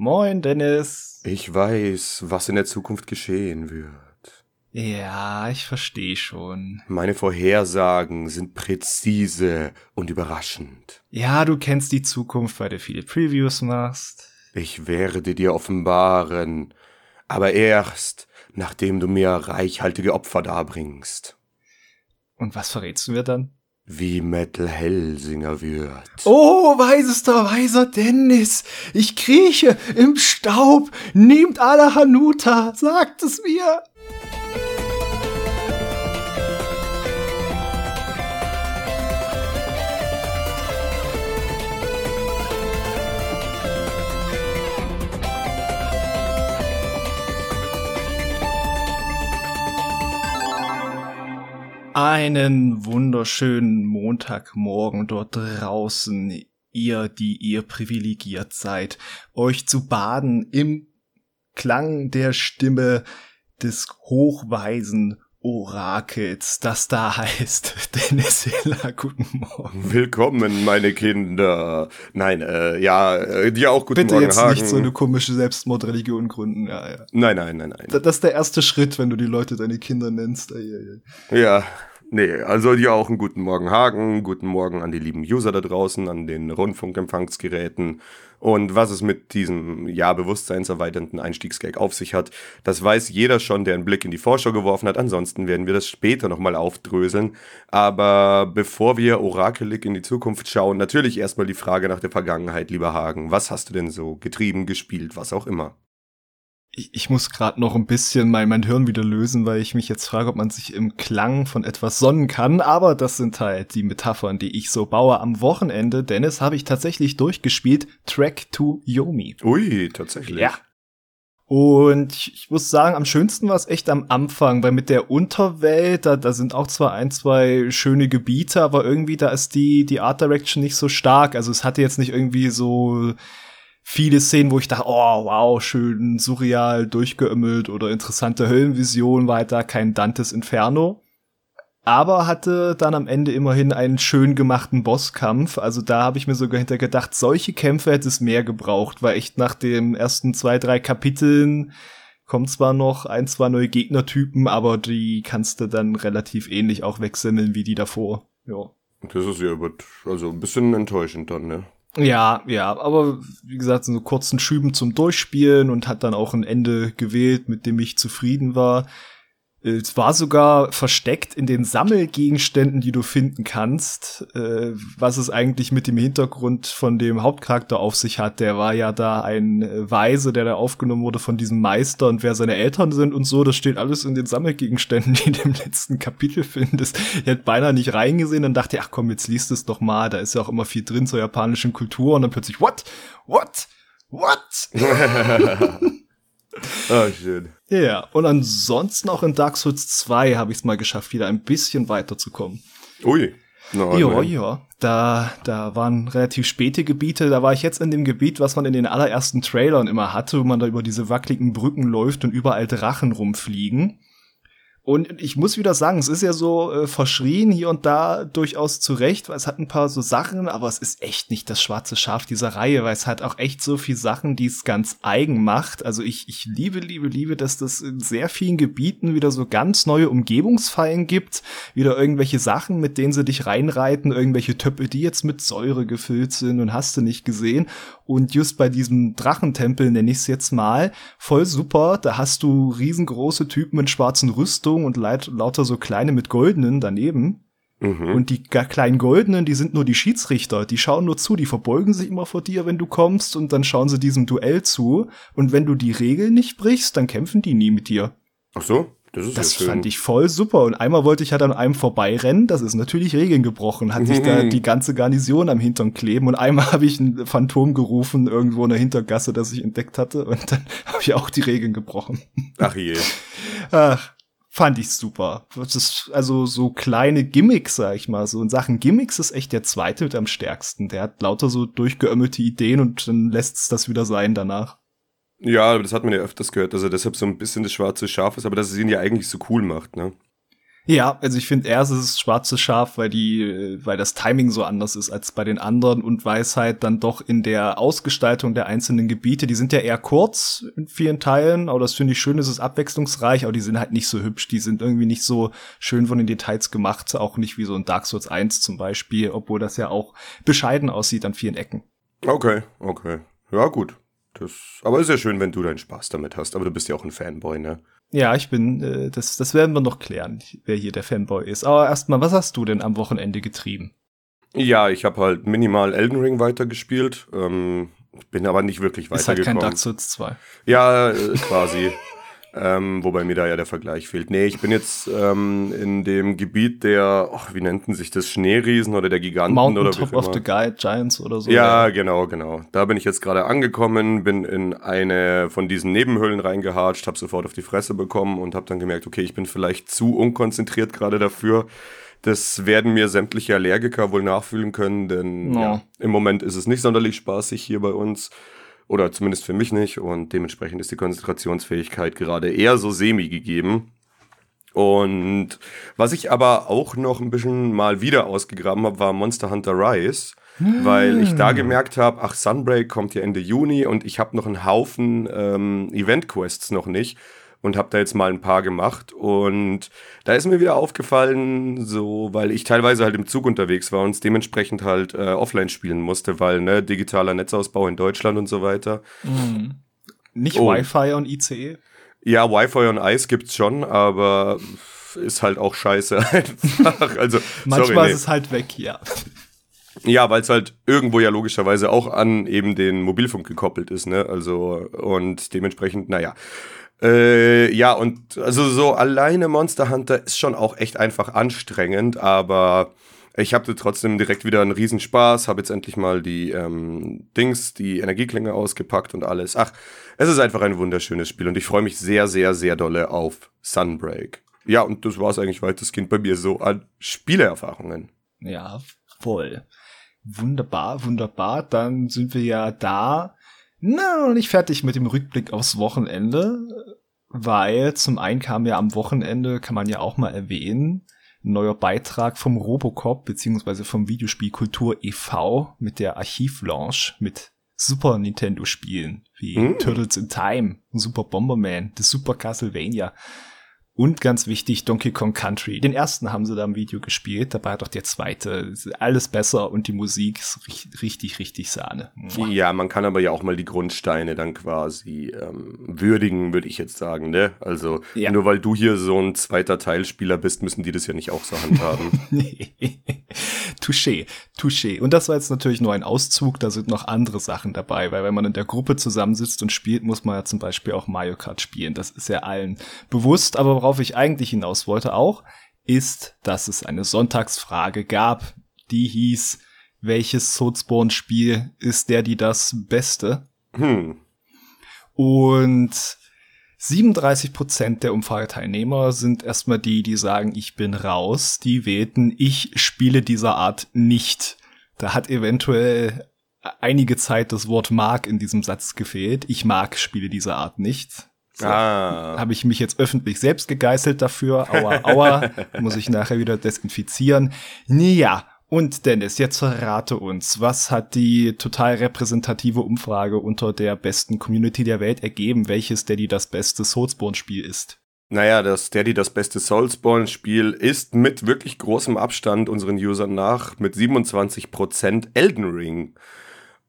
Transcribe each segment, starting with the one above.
Moin, Dennis. Ich weiß, was in der Zukunft geschehen wird. Ja, ich verstehe schon. Meine Vorhersagen sind präzise und überraschend. Ja, du kennst die Zukunft, weil du viele Previews machst. Ich werde dir offenbaren, aber erst, nachdem du mir reichhaltige Opfer darbringst. Und was verrätst du mir dann? Wie Metal Hellsinger wird. Oh, weisester, weiser Dennis, ich krieche im Staub, nehmt alle Hanuta, sagt es mir. Einen wunderschönen Montagmorgen dort draußen, ihr, die ihr privilegiert seid, euch zu baden im Klang der Stimme des hochweisen Orakels, das da heißt. Dennis Hiller, guten Morgen. Willkommen, meine Kinder. Nein, äh, ja, äh, dir auch guten Bitte Morgen, jetzt Hagen. nicht so eine komische Selbstmordreligion gründen. Ja, ja. Nein, nein, nein, nein. Das ist der erste Schritt, wenn du die Leute deine Kinder nennst. Ja, nee, also dir auch einen guten Morgen, Hagen. Guten Morgen an die lieben User da draußen, an den Rundfunkempfangsgeräten. Und was es mit diesem, ja, bewusstseinserweiternden Einstiegsgag auf sich hat, das weiß jeder schon, der einen Blick in die Vorschau geworfen hat. Ansonsten werden wir das später nochmal aufdröseln. Aber bevor wir orakelig in die Zukunft schauen, natürlich erstmal die Frage nach der Vergangenheit, lieber Hagen. Was hast du denn so getrieben, gespielt, was auch immer? Ich, ich muss gerade noch ein bisschen mein, mein Hirn wieder lösen, weil ich mich jetzt frage, ob man sich im Klang von etwas sonnen kann. Aber das sind halt die Metaphern, die ich so baue. Am Wochenende, Dennis, habe ich tatsächlich durchgespielt Track to Yomi. Ui, tatsächlich. Ja. Und ich, muss sagen, am schönsten war es echt am Anfang, weil mit der Unterwelt, da, da sind auch zwar ein, zwei schöne Gebiete, aber irgendwie da ist die, die Art Direction nicht so stark. Also es hatte jetzt nicht irgendwie so viele Szenen, wo ich dachte, oh wow, schön surreal durchgeömmelt oder interessante Höllenvision, da kein Dantes Inferno. Aber hatte dann am Ende immerhin einen schön gemachten Bosskampf. Also da habe ich mir sogar hinter gedacht, solche Kämpfe hätte es mehr gebraucht, weil echt nach den ersten zwei, drei Kapiteln kommen zwar noch ein, zwei neue Gegnertypen, aber die kannst du dann relativ ähnlich auch wegsemmeln wie die davor. Ja. Das ist ja also ein bisschen enttäuschend dann, ne? Ja, ja, aber wie gesagt, so kurzen Schüben zum Durchspielen und hat dann auch ein Ende gewählt, mit dem ich zufrieden war. Es war sogar versteckt in den Sammelgegenständen, die du finden kannst, äh, was es eigentlich mit dem Hintergrund von dem Hauptcharakter auf sich hat. Der war ja da ein äh, Weise, der da aufgenommen wurde von diesem Meister und wer seine Eltern sind und so, das steht alles in den Sammelgegenständen, die du im letzten Kapitel findest. Ich hätte beinahe nicht reingesehen, dann dachte ich, ach komm, jetzt liest es doch mal, da ist ja auch immer viel drin zur japanischen Kultur und dann plötzlich, what? What? What? Ah, schön. Ja, und ansonsten auch in Dark Souls 2 habe ich es mal geschafft, wieder ein bisschen weiterzukommen. Ui. No, ja, ja. Da, da waren relativ späte Gebiete. Da war ich jetzt in dem Gebiet, was man in den allerersten Trailern immer hatte, wo man da über diese wackeligen Brücken läuft und überall Drachen rumfliegen. Und ich muss wieder sagen, es ist ja so äh, verschrien hier und da durchaus zurecht, weil es hat ein paar so Sachen, aber es ist echt nicht das schwarze Schaf dieser Reihe, weil es hat auch echt so viel Sachen, die es ganz eigen macht. Also ich, ich liebe, liebe, liebe, dass das in sehr vielen Gebieten wieder so ganz neue Umgebungsfallen gibt, wieder irgendwelche Sachen, mit denen sie dich reinreiten, irgendwelche Töpfe, die jetzt mit Säure gefüllt sind und hast du nicht gesehen. Und just bei diesem Drachentempel, nenne ich es jetzt mal, voll super. Da hast du riesengroße Typen mit schwarzen Rüstungen und leit- lauter so kleine mit goldenen daneben. Mhm. Und die kleinen Goldenen, die sind nur die Schiedsrichter. Die schauen nur zu, die verbeugen sich immer vor dir, wenn du kommst, und dann schauen sie diesem Duell zu. Und wenn du die Regeln nicht brichst, dann kämpfen die nie mit dir. Ach so, das ist Das ja fand ich voll super. Und einmal wollte ich halt an einem vorbeirennen. Das ist natürlich Regeln gebrochen. Hatte ich da die ganze Garnison am Hintern kleben. Und einmal habe ich ein Phantom gerufen, irgendwo in der Hintergasse, das ich entdeckt hatte. Und dann habe ich auch die Regeln gebrochen. Ach je. Ach, fand ich super. Ist also so kleine Gimmicks, sag ich mal. So in Sachen Gimmicks ist echt der zweite mit am stärksten. Der hat lauter so durchgeömmelte Ideen und dann lässt es das wieder sein danach. Ja, aber das hat man ja öfters gehört, dass er deshalb so ein bisschen das schwarze Schaf ist, aber dass es ihn ja eigentlich so cool macht, ne? Ja, also ich finde erst ist es schwarzes Schaf, weil die, weil das Timing so anders ist als bei den anderen und weiß halt dann doch in der Ausgestaltung der einzelnen Gebiete, die sind ja eher kurz in vielen Teilen, aber das finde ich schön, es ist abwechslungsreich, aber die sind halt nicht so hübsch, die sind irgendwie nicht so schön von den Details gemacht, auch nicht wie so ein Dark Souls 1 zum Beispiel, obwohl das ja auch bescheiden aussieht an vielen Ecken. Okay, okay. Ja, gut. Das, aber ist ja schön, wenn du deinen Spaß damit hast, aber du bist ja auch ein Fanboy, ne? Ja, ich bin, äh, das, das werden wir noch klären, wer hier der Fanboy ist. Aber erstmal, was hast du denn am Wochenende getrieben? Ja, ich habe halt minimal Elden Ring weitergespielt. Ähm, bin aber nicht wirklich weitergekommen. Ist halt kein Dark Souls 2. Ja, äh, quasi. Ähm, wobei mir da ja der Vergleich fehlt. Nee, ich bin jetzt ähm, in dem Gebiet der, oh, wie nannten sich das, Schneeriesen oder der Giganten Mountain oder Top of the Guide Giants oder so. Ja, ja, genau, genau. Da bin ich jetzt gerade angekommen, bin in eine von diesen Nebenhöhlen reingehatscht, habe sofort auf die Fresse bekommen und habe dann gemerkt, okay, ich bin vielleicht zu unkonzentriert gerade dafür. Das werden mir sämtliche Allergiker wohl nachfühlen können, denn no. ja, im Moment ist es nicht sonderlich spaßig hier bei uns. Oder zumindest für mich nicht. Und dementsprechend ist die Konzentrationsfähigkeit gerade eher so semi gegeben. Und was ich aber auch noch ein bisschen mal wieder ausgegraben habe, war Monster Hunter Rise. Hm. Weil ich da gemerkt habe, ach, Sunbreak kommt ja Ende Juni und ich habe noch einen Haufen ähm, Event-Quests noch nicht und habe da jetzt mal ein paar gemacht und da ist mir wieder aufgefallen, so weil ich teilweise halt im Zug unterwegs war und es dementsprechend halt äh, offline spielen musste, weil ne digitaler Netzausbau in Deutschland und so weiter. Mhm. Nicht und, Wi-Fi und ICE? Ja, Wi-Fi und Eis gibt's schon, aber ist halt auch scheiße einfach. Also manchmal sorry, nee. ist es halt weg, ja. Ja, weil es halt irgendwo ja logischerweise auch an eben den Mobilfunk gekoppelt ist, ne? Also und dementsprechend, naja. Äh, ja, und also so alleine Monster Hunter ist schon auch echt einfach anstrengend, aber ich hatte trotzdem direkt wieder einen Riesenspaß, habe jetzt endlich mal die ähm, Dings, die Energieklinge ausgepackt und alles. Ach, es ist einfach ein wunderschönes Spiel und ich freue mich sehr, sehr, sehr dolle auf Sunbreak. Ja, und das war es eigentlich weitestgehend bei mir so an Spieleerfahrungen. Ja, voll. Wunderbar, wunderbar. Dann sind wir ja da na, nicht fertig mit dem Rückblick aufs Wochenende, weil zum einen kam ja am Wochenende, kann man ja auch mal erwähnen, ein neuer Beitrag vom Robocop beziehungsweise vom Videospiel Kultur e.V. mit der Archivlaunch mit Super Nintendo Spielen wie mm. Turtles in Time, Super Bomberman, The Super Castlevania und ganz wichtig, Donkey Kong Country. Den ersten haben sie da im Video gespielt, dabei hat auch der zweite. Alles besser und die Musik ist richtig, richtig Sahne. Ja, man kann aber ja auch mal die Grundsteine dann quasi ähm, würdigen, würde ich jetzt sagen, ne? Also ja. nur weil du hier so ein zweiter Teilspieler bist, müssen die das ja nicht auch so handhaben. nee. Touché, touché. Und das war jetzt natürlich nur ein Auszug, da sind noch andere Sachen dabei, weil wenn man in der Gruppe zusammensitzt und spielt, muss man ja zum Beispiel auch Mario Kart spielen. Das ist ja allen bewusst, aber worauf ich eigentlich hinaus wollte auch, ist, dass es eine Sonntagsfrage gab, die hieß, welches Soulsborne-Spiel ist der, die das Beste? Hm. Und 37% der Umfrageteilnehmer sind erstmal die, die sagen, ich bin raus. Die wählten, ich spiele dieser Art nicht. Da hat eventuell einige Zeit das Wort mag in diesem Satz gefehlt. Ich mag Spiele dieser Art nicht. So, ah. Habe ich mich jetzt öffentlich selbst gegeißelt dafür. Aua, aua. muss ich nachher wieder desinfizieren. Ja, und Dennis, jetzt verrate uns, was hat die total repräsentative Umfrage unter der besten Community der Welt ergeben, welches Daddy das beste Soulsborne-Spiel ist? Naja, das Daddy das beste Soulsborne-Spiel ist mit wirklich großem Abstand unseren Usern nach mit 27% Elden Ring.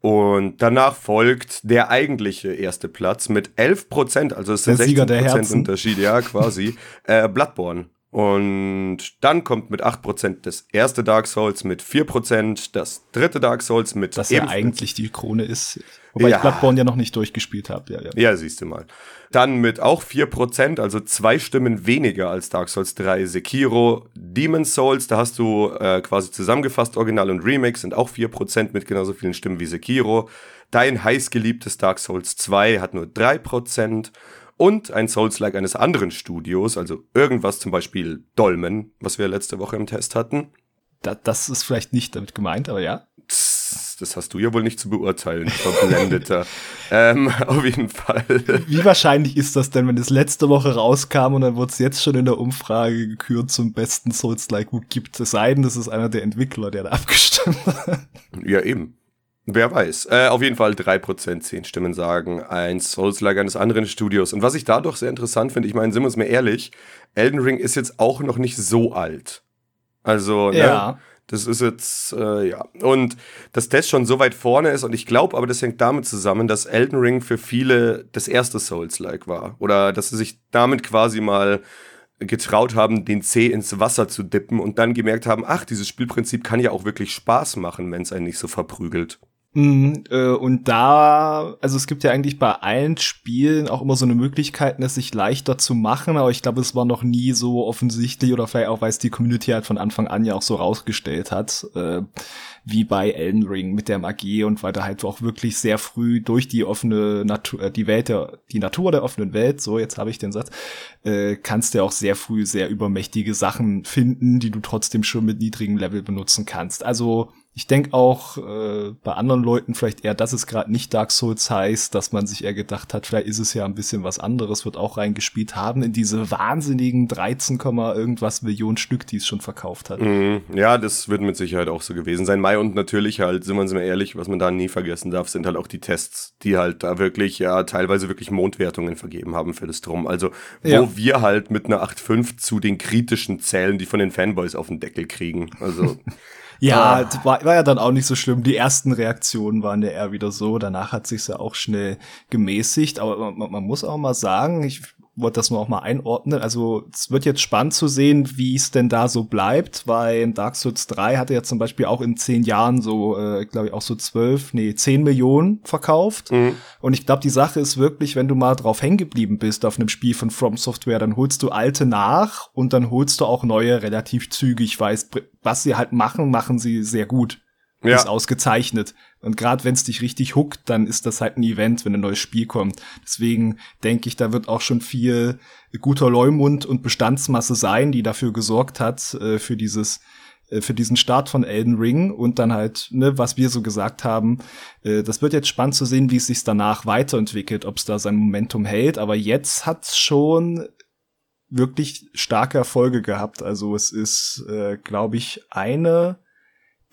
Und danach folgt der eigentliche erste Platz mit 11 Prozent, also es sind 16 Prozent Unterschied, ja, quasi, äh, Bloodborne. Und dann kommt mit 8% das erste Dark Souls, mit 4% das dritte Dark Souls, mit Das ja eigentlich die Krone ist. Wobei ja. ich Bloodborne ja noch nicht durchgespielt habe. Ja, ja. ja, siehst du mal. Dann mit auch 4%, also zwei Stimmen weniger als Dark Souls 3, Sekiro, Demon Souls, da hast du äh, quasi zusammengefasst, Original und Remake sind auch 4% mit genauso vielen Stimmen wie Sekiro. Dein heißgeliebtes Dark Souls 2 hat nur 3% und ein Souls-like eines anderen Studios, also irgendwas zum Beispiel Dolmen, was wir letzte Woche im Test hatten. Da, das ist vielleicht nicht damit gemeint, aber ja. Das hast du ja wohl nicht zu beurteilen, Verblendeter. ähm, auf jeden Fall. Wie wahrscheinlich ist das denn, wenn es letzte Woche rauskam und dann wurde es jetzt schon in der Umfrage gekürt zum besten Souls-like wo gibt es ein, das ist einer der Entwickler, der da abgestimmt hat. Ja, eben. Wer weiß. Äh, auf jeden Fall 3%, 10 Stimmen sagen, ein Souls-like eines anderen Studios. Und was ich da doch sehr interessant finde, ich meine, sind wir uns mal ehrlich, Elden Ring ist jetzt auch noch nicht so alt. Also, ne? Ja. Das ist jetzt, äh, ja. Und dass das schon so weit vorne ist, und ich glaube aber, das hängt damit zusammen, dass Elden Ring für viele das erste Souls-like war. Oder dass sie sich damit quasi mal getraut haben, den C ins Wasser zu dippen und dann gemerkt haben, ach, dieses Spielprinzip kann ja auch wirklich Spaß machen, wenn es einen nicht so verprügelt. Mhm, äh, und da, also es gibt ja eigentlich bei allen Spielen auch immer so eine Möglichkeit, es sich leichter zu machen, aber ich glaube, es war noch nie so offensichtlich oder vielleicht auch, weil es die Community halt von Anfang an ja auch so rausgestellt hat, äh, wie bei Elden Ring mit der Magie und weil da halt auch wirklich sehr früh durch die offene Natur, äh, die Welt der, die Natur der offenen Welt, so jetzt habe ich den Satz, äh, kannst du auch sehr früh sehr übermächtige Sachen finden, die du trotzdem schon mit niedrigem Level benutzen kannst. Also ich denke auch äh, bei anderen Leuten vielleicht eher, dass es gerade nicht Dark Souls heißt, dass man sich eher gedacht hat, vielleicht ist es ja ein bisschen was anderes, wird auch reingespielt haben in diese wahnsinnigen 13, irgendwas Millionen Stück, die es schon verkauft hat. Mhm. Ja, das wird mit Sicherheit auch so gewesen sein. Mai und natürlich halt, sind wir uns mal ehrlich, was man da nie vergessen darf, sind halt auch die Tests, die halt da wirklich, ja, teilweise wirklich Mondwertungen vergeben haben für das Drum. Also, wo ja. wir halt mit einer 8.5 zu den kritischen zählen, die von den Fanboys auf den Deckel kriegen. Also. Ja, ah. war, war ja dann auch nicht so schlimm. Die ersten Reaktionen waren ja eher wieder so. Danach hat sich's ja auch schnell gemäßigt. Aber man, man muss auch mal sagen, ich wollte das nur auch mal einordnen. Also es wird jetzt spannend zu sehen, wie es denn da so bleibt, weil in Dark Souls 3 hatte ja zum Beispiel auch in zehn Jahren so, äh, glaube ich, auch so zwölf, nee, zehn Millionen verkauft. Mhm. Und ich glaube, die Sache ist wirklich, wenn du mal drauf hängen geblieben bist auf einem Spiel von From Software, dann holst du alte nach und dann holst du auch neue relativ zügig, weil was sie halt machen, machen sie sehr gut ja. ist ausgezeichnet. Und gerade wenn es dich richtig huckt, dann ist das halt ein Event, wenn ein neues Spiel kommt. Deswegen denke ich, da wird auch schon viel guter Leumund und Bestandsmasse sein, die dafür gesorgt hat, äh, für dieses äh, für diesen Start von Elden Ring und dann halt, ne, was wir so gesagt haben, äh, das wird jetzt spannend zu sehen, wie es sich danach weiterentwickelt, ob es da sein Momentum hält, aber jetzt hat's schon wirklich starke Erfolge gehabt. Also es ist, äh, glaube ich, eine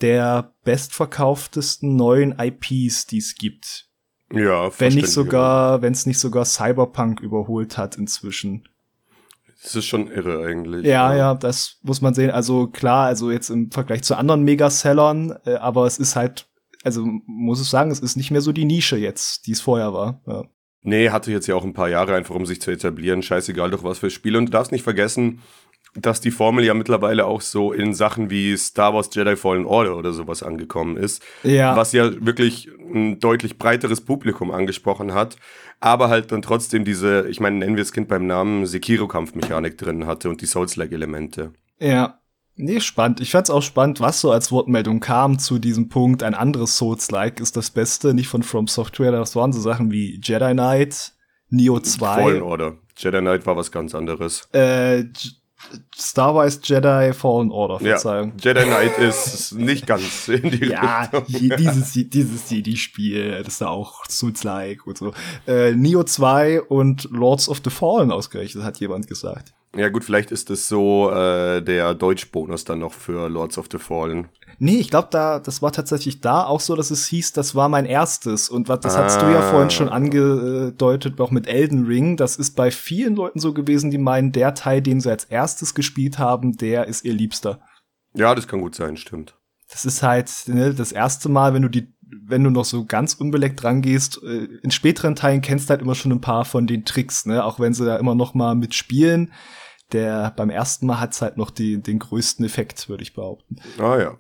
der bestverkauftesten neuen IPs, die es gibt. Ja, wenn nicht sogar, wenn es nicht sogar Cyberpunk überholt hat inzwischen. Das ist schon irre eigentlich. Ja, ja, ja, das muss man sehen. Also klar, also jetzt im Vergleich zu anderen Megasellern, äh, aber es ist halt, also muss ich sagen, es ist nicht mehr so die Nische jetzt, die es vorher war. Ja. Nee, hatte jetzt ja auch ein paar Jahre einfach, um sich zu etablieren. Scheißegal doch was für Spiele. Und du darfst nicht vergessen, dass die Formel ja mittlerweile auch so in Sachen wie Star Wars Jedi Fallen Order oder sowas angekommen ist. Ja. Was ja wirklich ein deutlich breiteres Publikum angesprochen hat, aber halt dann trotzdem diese, ich meine, nennen wir das Kind beim Namen, Sekiro-Kampfmechanik drin hatte und die Souls-like-Elemente. Ja. Nee, spannend. Ich fand's auch spannend, was so als Wortmeldung kam zu diesem Punkt. Ein anderes Souls-like ist das Beste, nicht von From Software. Das waren so Sachen wie Jedi Knight, Neo 2. Fallen Order. Jedi Knight war was ganz anderes. Äh, Star Wars Jedi Fallen Order, Verzeihung. Ja, Jedi Knight ist nicht ganz in die ja, Richtung. Ja, dieses, dieses CD-Spiel, das ist da auch Souls-like und so. Äh, Neo 2 und Lords of the Fallen ausgerechnet, hat jemand gesagt. Ja gut, vielleicht ist es so äh, der Deutsch-Bonus dann noch für Lords of the Fallen. Nee, ich glaube, da, das war tatsächlich da auch so, dass es hieß, das war mein erstes. Und was, das ah. hast du ja vorhin schon ah. angedeutet, auch mit Elden Ring. Das ist bei vielen Leuten so gewesen, die meinen, der Teil, den sie als erstes gespielt haben, der ist ihr Liebster. Ja, das kann gut sein, stimmt. Das ist halt ne, das erste Mal, wenn du die, wenn du noch so ganz unbeleckt rangehst, äh, in späteren Teilen kennst du halt immer schon ein paar von den Tricks, ne? Auch wenn sie da immer noch mal mitspielen. Der beim ersten Mal hat's halt noch die, den größten Effekt, würde ich behaupten. Ah ja.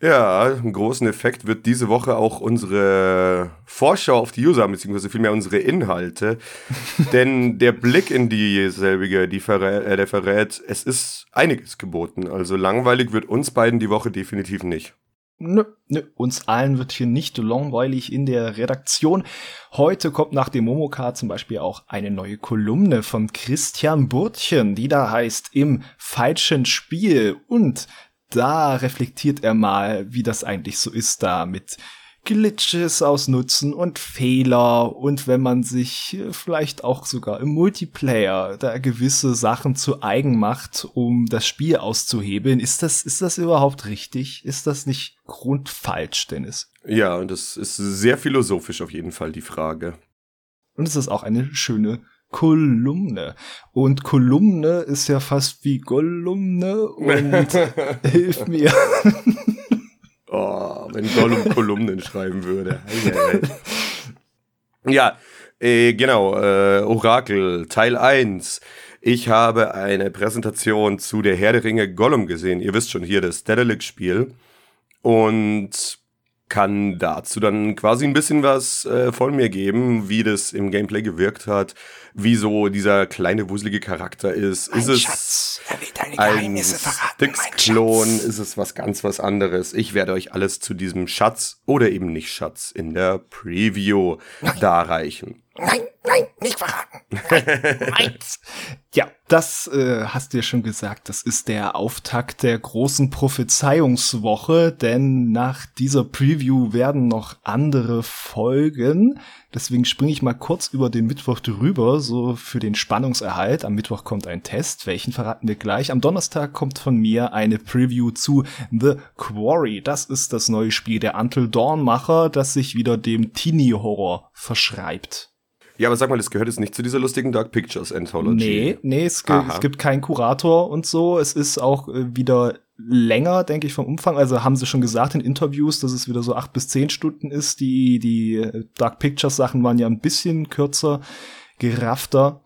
Ja, einen großen Effekt wird diese Woche auch unsere Vorschau auf die User, beziehungsweise vielmehr unsere Inhalte. Denn der Blick in dieselbige, die verrät, äh, der verrät, es ist einiges geboten. Also langweilig wird uns beiden die Woche definitiv nicht. Nö, nö, uns allen wird hier nicht langweilig in der Redaktion. Heute kommt nach dem Momoka zum Beispiel auch eine neue Kolumne von Christian Burtchen, die da heißt Im falschen Spiel. Und da reflektiert er mal, wie das eigentlich so ist da mit Glitches ausnutzen und Fehler und wenn man sich vielleicht auch sogar im Multiplayer da gewisse Sachen zu eigen macht, um das Spiel auszuhebeln, ist das, ist das überhaupt richtig? Ist das nicht grundfalsch, Dennis? Ja, und das ist sehr philosophisch auf jeden Fall die Frage. Und es ist auch eine schöne Kolumne. Und Kolumne ist ja fast wie Kolumne und hilf mir. Wenn Gollum Kolumnen schreiben würde. ja, äh, genau, äh, Orakel, Teil 1. Ich habe eine Präsentation zu der Herr der Ringe Gollum gesehen. Ihr wisst schon hier das Daedalic-Spiel. Und kann dazu dann quasi ein bisschen was äh, von mir geben, wie das im Gameplay gewirkt hat, wie so dieser kleine wuselige Charakter ist. Mein ist es Schatz, er will deine ein Styx-Klon? Ist es was ganz was anderes? Ich werde euch alles zu diesem Schatz oder eben nicht Schatz in der Preview darreichen. Nein, nein, nicht verraten. Nein, meins. Ja, das äh, hast du ja schon gesagt. Das ist der Auftakt der großen Prophezeiungswoche, denn nach dieser Preview werden noch andere Folgen. Deswegen springe ich mal kurz über den Mittwoch drüber, so für den Spannungserhalt. Am Mittwoch kommt ein Test, welchen verraten wir gleich. Am Donnerstag kommt von mir eine Preview zu The Quarry. Das ist das neue Spiel der Until Dawn Macher, das sich wieder dem Teenie-Horror verschreibt. Ja, aber sag mal, das gehört jetzt nicht zu dieser lustigen Dark Pictures Anthology. Nee, nee, es, es gibt keinen Kurator und so. Es ist auch äh, wieder länger, denke ich, vom Umfang. Also haben sie schon gesagt in Interviews, dass es wieder so acht bis zehn Stunden ist. Die, die äh, Dark Pictures Sachen waren ja ein bisschen kürzer, geraffter.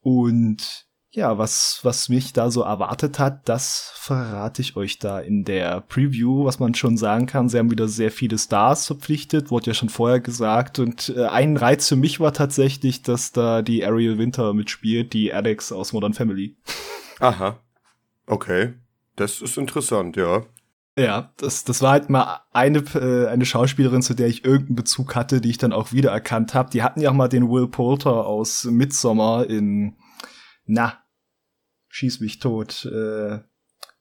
Und ja, was, was mich da so erwartet hat, das verrate ich euch da in der Preview, was man schon sagen kann. Sie haben wieder sehr viele Stars verpflichtet, wurde ja schon vorher gesagt. Und äh, ein Reiz für mich war tatsächlich, dass da die Ariel Winter mitspielt, die Alex aus Modern Family. Aha. Okay. Das ist interessant, ja. Ja, das, das war halt mal eine, äh, eine Schauspielerin, zu der ich irgendeinen Bezug hatte, die ich dann auch wiedererkannt habe. Die hatten ja auch mal den Will Poulter aus Midsommar in, na, schieß mich tot, äh,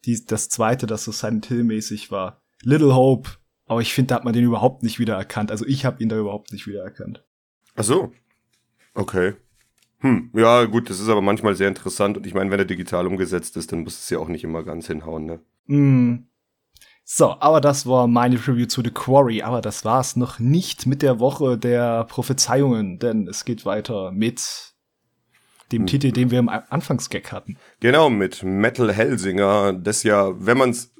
die, das zweite, das so Silent Hill-mäßig war. Little Hope. Aber ich finde, da hat man den überhaupt nicht wiedererkannt. Also ich habe ihn da überhaupt nicht wiedererkannt. Ach so. Okay. Hm, ja, gut, das ist aber manchmal sehr interessant und ich meine, wenn er digital umgesetzt ist, dann muss es ja auch nicht immer ganz hinhauen, ne? Mm. So, aber das war meine Preview zu The Quarry. Aber das war's noch nicht mit der Woche der Prophezeiungen, denn es geht weiter mit dem Titel, den wir im Anfangsgag hatten. Genau, mit Metal Hellsinger, das ja, wenn man es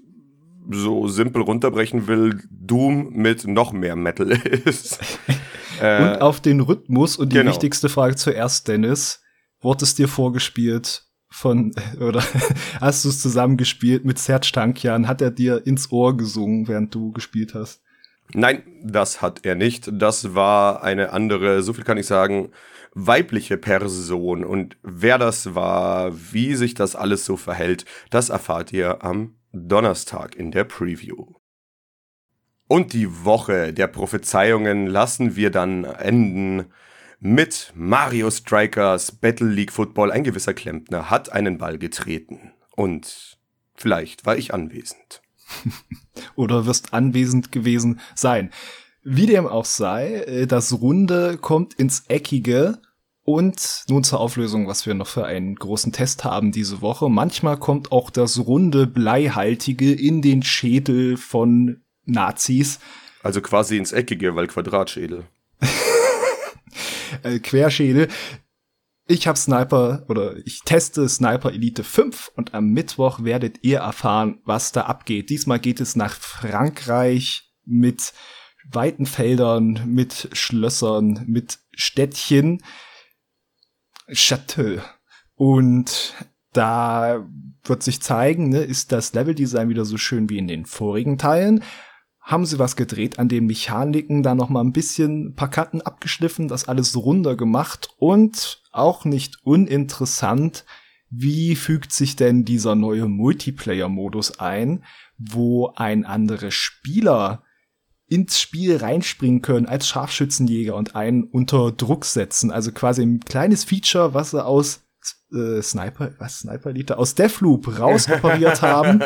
so simpel runterbrechen will, Doom mit noch mehr Metal ist. äh, Und auf den Rhythmus und die genau. wichtigste Frage zuerst, Dennis. Wurde es dir vorgespielt von, oder hast du es zusammengespielt mit Serge Tankian? Hat er dir ins Ohr gesungen, während du gespielt hast? Nein, das hat er nicht. Das war eine andere, so viel kann ich sagen, weibliche Person. Und wer das war, wie sich das alles so verhält, das erfahrt ihr am Donnerstag in der Preview. Und die Woche der Prophezeiungen lassen wir dann enden mit Mario Strikers Battle League Football. Ein gewisser Klempner hat einen Ball getreten. Und vielleicht war ich anwesend. Oder wirst anwesend gewesen sein. Wie dem auch sei, äh, das Runde kommt ins Eckige und nun zur Auflösung, was wir noch für einen großen Test haben diese Woche. Manchmal kommt auch das runde Bleihaltige in den Schädel von Nazis. Also quasi ins Eckige, weil Quadratschädel. Äh, Querschädel. Ich habe Sniper oder ich teste Sniper Elite 5 und am Mittwoch werdet ihr erfahren, was da abgeht. Diesmal geht es nach Frankreich mit weiten Feldern, mit Schlössern, mit Städtchen. Chateau. Und da wird sich zeigen, ne, ist das Leveldesign wieder so schön wie in den vorigen Teilen. Haben sie was gedreht an den Mechaniken, da noch mal ein bisschen paar Karten abgeschliffen, das alles runder gemacht und auch nicht uninteressant, wie fügt sich denn dieser neue Multiplayer-Modus ein, wo ein anderer Spieler ins Spiel reinspringen können als Scharfschützenjäger und einen unter Druck setzen. Also quasi ein kleines Feature, was sie aus äh, Sniper, was Sniper Elite aus Deathloop rausoperiert haben.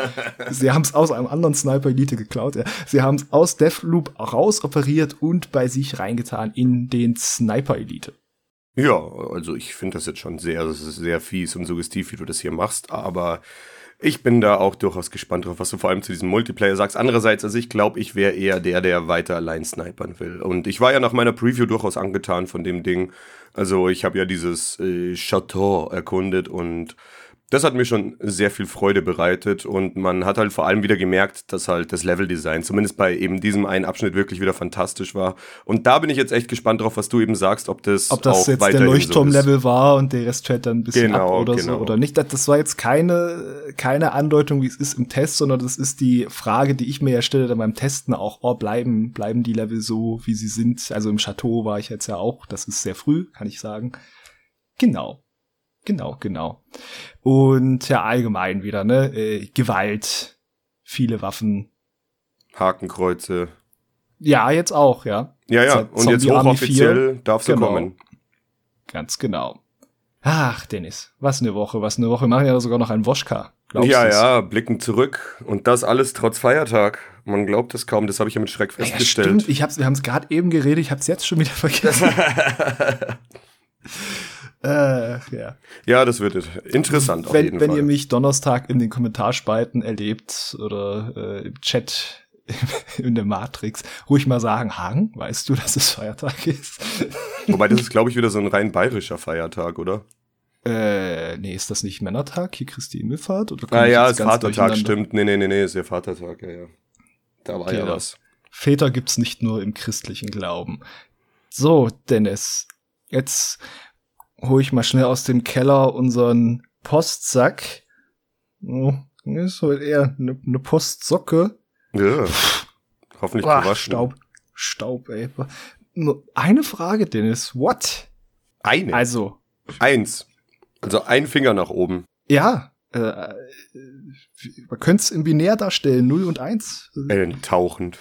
Sie haben es aus einem anderen Sniper Elite geklaut. Ja. Sie haben es aus Deathloop rausoperiert und bei sich reingetan in den Sniper Elite. Ja, also ich finde das jetzt schon sehr, das ist sehr fies und suggestiv, wie du das hier machst, aber ich bin da auch durchaus gespannt drauf, was du vor allem zu diesem Multiplayer sagst. Andererseits, also ich glaube, ich wäre eher der, der weiter allein snipern will. Und ich war ja nach meiner Preview durchaus angetan von dem Ding. Also ich habe ja dieses äh, Chateau erkundet und das hat mir schon sehr viel Freude bereitet und man hat halt vor allem wieder gemerkt, dass halt das Leveldesign zumindest bei eben diesem einen Abschnitt wirklich wieder fantastisch war. Und da bin ich jetzt echt gespannt drauf, was du eben sagst, ob das ob das jetzt der Leuchtturmlevel so war und der Rest fällt dann ein bisschen genau, ab oder genau. so oder nicht. Das war jetzt keine keine Andeutung, wie es ist im Test, sondern das ist die Frage, die ich mir ja stelle dann beim Testen auch, oh, bleiben bleiben die Level so, wie sie sind. Also im Chateau war ich jetzt ja auch, das ist sehr früh, kann ich sagen. Genau. Genau, genau. Und ja, allgemein wieder, ne? Äh, Gewalt, viele Waffen. Hakenkreuze. Ja, jetzt auch, ja. Ja, ja, Seit und jetzt Zombie hochoffiziell darf sie Genau. kommen. Ganz genau. Ach, Dennis, was eine Woche, was eine Woche. Wir machen ja sogar noch einen Woschka. Glaubst ja, du's? ja, blicken zurück. Und das alles trotz Feiertag. Man glaubt es kaum, das habe ich ja mit Schreck Ja, festgestellt. stimmt. Ich hab's, wir haben es gerade eben geredet, ich hab's jetzt schon wieder vergessen. äh, ja. ja, das wird interessant auf wenn, wenn ihr mich Donnerstag in den Kommentarspalten erlebt oder äh, im Chat in der Matrix, ruhig mal sagen, Hang, weißt du, dass es Feiertag ist? Wobei, das ist, glaube ich, wieder so ein rein bayerischer Feiertag, oder? äh, nee, ist das nicht Männertag, hier Christi Himmelfahrt? Oder Ah ja, ist Vatertag, stimmt. Nee, nee, nee, nee, ist ja Vatertag, ja, ja. Da war ja Genau. was. Väter gibt's nicht nur im christlichen Glauben. So, Dennis, jetzt hole ich mal schnell aus dem Keller unseren Postsack. Oh, ist heute eher eine ne Postsocke. Ja. Hoffentlich Boah, gewaschen. Staub. Staub, ey. Nur eine Frage, Dennis. What? Eine. Also, Eins. Also ein Finger nach oben. ja, äh, äh, man könnte es in binär darstellen, 0 und 1. Enttauchend.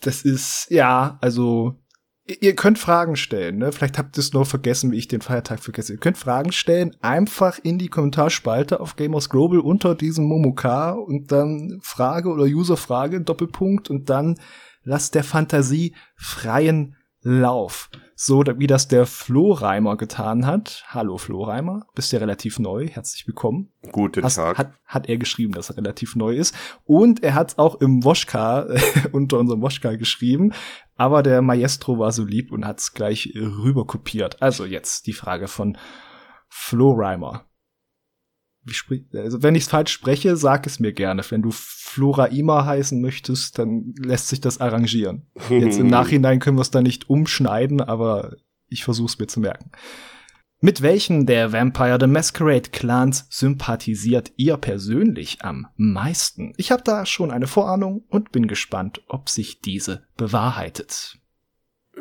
Das ist, ja, also, ihr- könnt Fragen stellen, ne? Vielleicht habt ihr es nur vergessen, wie ich den Feiertag vergesse. Ihr könnt Fragen stellen, einfach in die Kommentarspalte auf Gamers Global unter diesem Momoka und dann Frage oder Userfrage, Doppelpunkt und dann lasst der Fantasie freien Lauf. So wie das der Flo Reimer getan hat. Hallo Flo Reimer, bist ja relativ neu, herzlich willkommen. Guten Hast, Tag. hat, hat er geschrieben, dass er relativ neu ist. Und er hat auch im Woschka, unter unserem Woschka geschrieben. Aber der Maestro war so lieb und hat es gleich rüber kopiert. Also jetzt die Frage von Flo Reimer. Also wenn ich es falsch spreche, sag es mir gerne. Wenn du Floraima heißen möchtest, dann lässt sich das arrangieren. Jetzt im Nachhinein können wir es da nicht umschneiden, aber ich versuche es mir zu merken. Mit welchen der Vampire the Masquerade Clans sympathisiert ihr persönlich am meisten? Ich habe da schon eine Vorahnung und bin gespannt, ob sich diese bewahrheitet.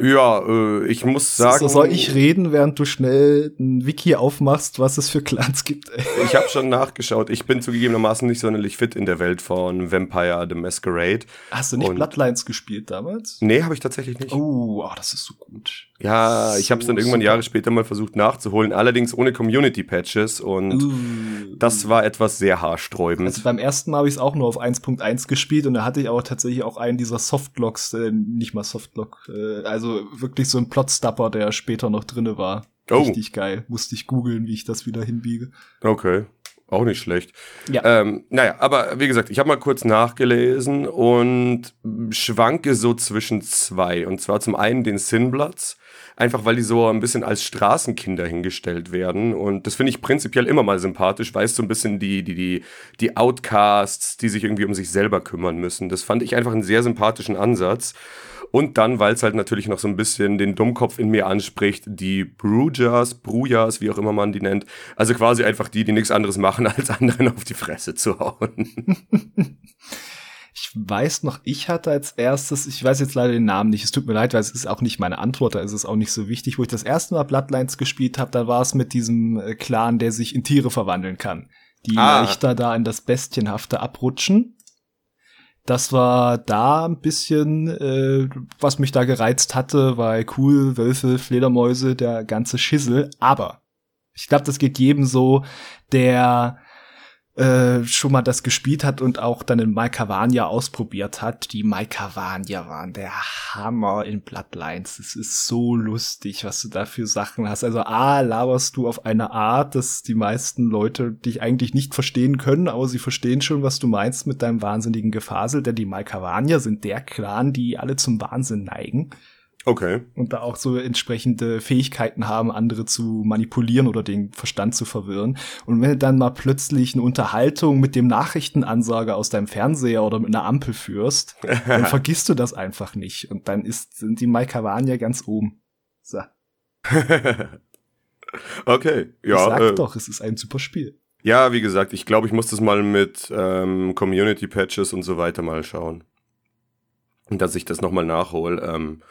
Ja, äh, ich muss sagen. so soll ich reden, während du schnell ein Wiki aufmachst, was es für Clans gibt? Ey? Ich habe schon nachgeschaut. Ich bin zugegebenermaßen nicht sonderlich fit in der Welt von Vampire the Masquerade. Hast du nicht Und- Bloodlines gespielt damals? Nee, habe ich tatsächlich nicht. Oh, oh, das ist so gut. Ja, ich habe es dann So irgendwann super. Jahre später mal versucht nachzuholen, allerdings ohne Community-Patches und Uh. das war etwas sehr haarsträubend. Also beim ersten Mal habe ich es auch nur auf 1.1 gespielt und da hatte ich aber tatsächlich auch einen dieser Softlocks, äh, nicht mal Softlock, äh, also wirklich so ein Plotstopper, der später noch drinne war. Oh. Richtig geil. Musste ich googeln, wie ich das wieder hinbiege. Okay, auch nicht schlecht. Ja. Ähm, naja, aber wie gesagt, ich habe mal kurz nachgelesen und schwanke so zwischen zwei. Und zwar zum einen den Sinbloods, einfach weil die so ein bisschen als Straßenkinder hingestellt werden. Und das finde ich prinzipiell immer mal sympathisch, weil es so ein bisschen die, die, die, die Outcasts, die sich irgendwie um sich selber kümmern müssen. Das fand ich einfach einen sehr sympathischen Ansatz. Und dann, weil es halt natürlich noch so ein bisschen den Dummkopf in mir anspricht, die Brujas, Brujas, wie auch immer man die nennt. Also quasi einfach die, die nichts anderes machen, als anderen auf die Fresse zu hauen. Ich weiß noch, ich hatte als erstes, ich weiß jetzt leider den Namen nicht, es tut mir leid, weil es ist auch nicht meine Antwort, da ist es auch nicht so wichtig. Wo ich das erste Mal Bloodlines gespielt habe, da war es mit diesem äh, Clan, der sich in Tiere verwandeln kann. Die Ah. leichter da in das Bestienhafte abrutschen. Das war da ein bisschen, äh, was mich da gereizt hatte, weil cool, Wölfe, Fledermäuse, der ganze Schissel. Aber Ich glaube, das geht jedem so, der äh, schon mal das gespielt hat und auch dann in Maikavania ausprobiert hat. Die Maikavania waren der Hammer in Bloodlines. Es ist so lustig, was du da für Sachen hast. Also A, laberst du auf eine Art, dass die meisten Leute dich eigentlich nicht verstehen können, aber sie verstehen schon, was du meinst mit deinem wahnsinnigen Gefasel, denn die Maikavania sind der Clan, die alle zum Wahnsinn neigen. Okay. Und da auch so entsprechende Fähigkeiten haben, andere zu manipulieren oder den Verstand zu verwirren. Und wenn du dann mal plötzlich eine Unterhaltung mit dem Nachrichtenansager aus deinem Fernseher oder mit einer Ampel führst, dann vergisst du das einfach nicht. Und dann ist, sind die Maikawanier ganz oben. So. okay, ja. Ich sag äh, doch, es ist ein super Spiel. Ja, wie gesagt, ich glaube, ich muss das mal mit ähm, Community-Patches und so weiter mal schauen. Und dass ich das nochmal nachhole. Ähm,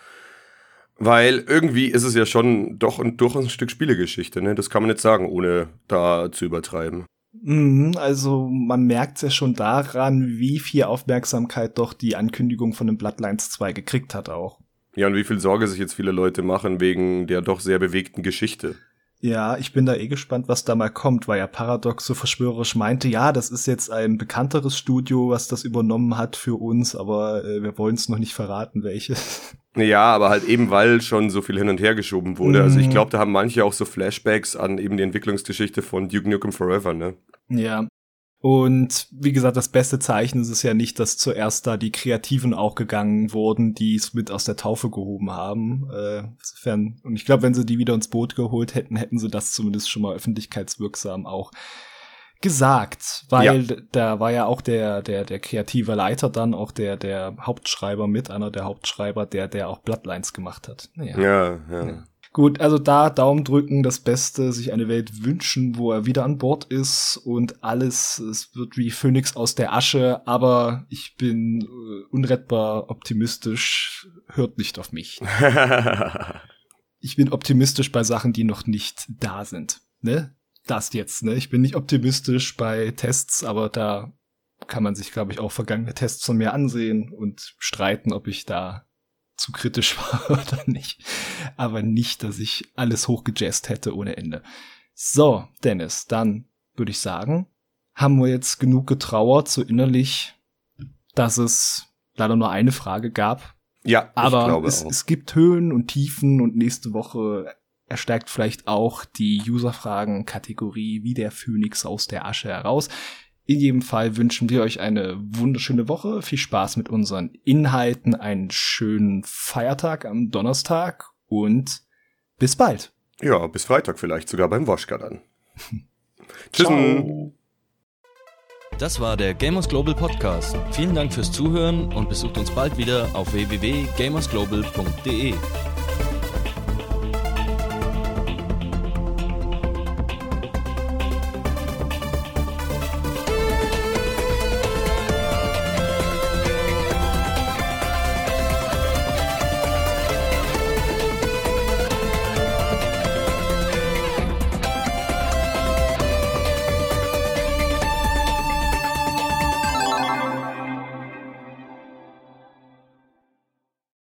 weil irgendwie ist es ja schon doch ein, durchaus ein Stück Spielegeschichte, ne? Das kann man nicht sagen, ohne da zu übertreiben. Mhm, also man merkt ja schon daran, wie viel Aufmerksamkeit doch die Ankündigung von den Bloodlines 2 gekriegt hat auch. Ja, und wie viel Sorge sich jetzt viele Leute machen wegen der doch sehr bewegten Geschichte. Ja, ich bin da eh gespannt, was da mal kommt, weil ja Paradox so verschwörerisch meinte, ja, das ist jetzt ein bekannteres Studio, was das übernommen hat für uns, aber äh, wir wollen es noch nicht verraten, welches. Ja, aber halt eben, weil schon so viel hin und her geschoben wurde. Mhm. Also ich mhm. glaube, da haben manche auch so Flashbacks an eben die Entwicklungsgeschichte von Duke Nukem Forever, ne? Ja, und wie gesagt, das beste Zeichen ist es ja nicht, dass zuerst da die Kreativen auch gegangen wurden, die es mit aus der Taufe gehoben haben. Äh, insofern, und ich glaube, wenn sie die wieder ins Boot geholt hätten, hätten sie das zumindest schon mal öffentlichkeitswirksam auch gesagt, weil ja. da war ja auch der, der, der kreative Leiter dann auch der, der Hauptschreiber mit, einer der Hauptschreiber, der, der auch Bloodlines gemacht hat. Naja. Ja, ja. ja. Gut, also da Daumen drücken, das Beste, sich eine Welt wünschen, wo er wieder an Bord ist und alles, es wird wie Phoenix aus der Asche, aber ich bin äh, unrettbar optimistisch, hört nicht auf mich. ich bin optimistisch bei Sachen, die noch nicht da sind, ne? Das jetzt, ne? Ich bin nicht optimistisch bei Tests, aber da kann man sich, glaube ich, auch vergangene Tests von mir ansehen und streiten, ob ich da zu kritisch war oder nicht. Aber nicht, dass ich alles hochgejazzt hätte ohne Ende. So, Dennis, dann würde ich sagen, haben wir jetzt genug getrauert, so innerlich, dass es leider nur eine Frage gab. Ja, aber es, es, gibt Höhen und Tiefen und nächste Woche erstärkt vielleicht auch die Userfragen-Kategorie wie der Phönix aus der Asche heraus. In jedem Fall wünschen wir euch eine wunderschöne Woche. Viel Spaß mit unseren Inhalten, einen schönen Feiertag am Donnerstag und bis bald. Ja, bis Freitag vielleicht sogar beim Woschka dann. Tschüss. Das war der Gamers Global Podcast. Vielen Dank fürs Zuhören und besucht uns bald wieder auf www.gamersglobal.de.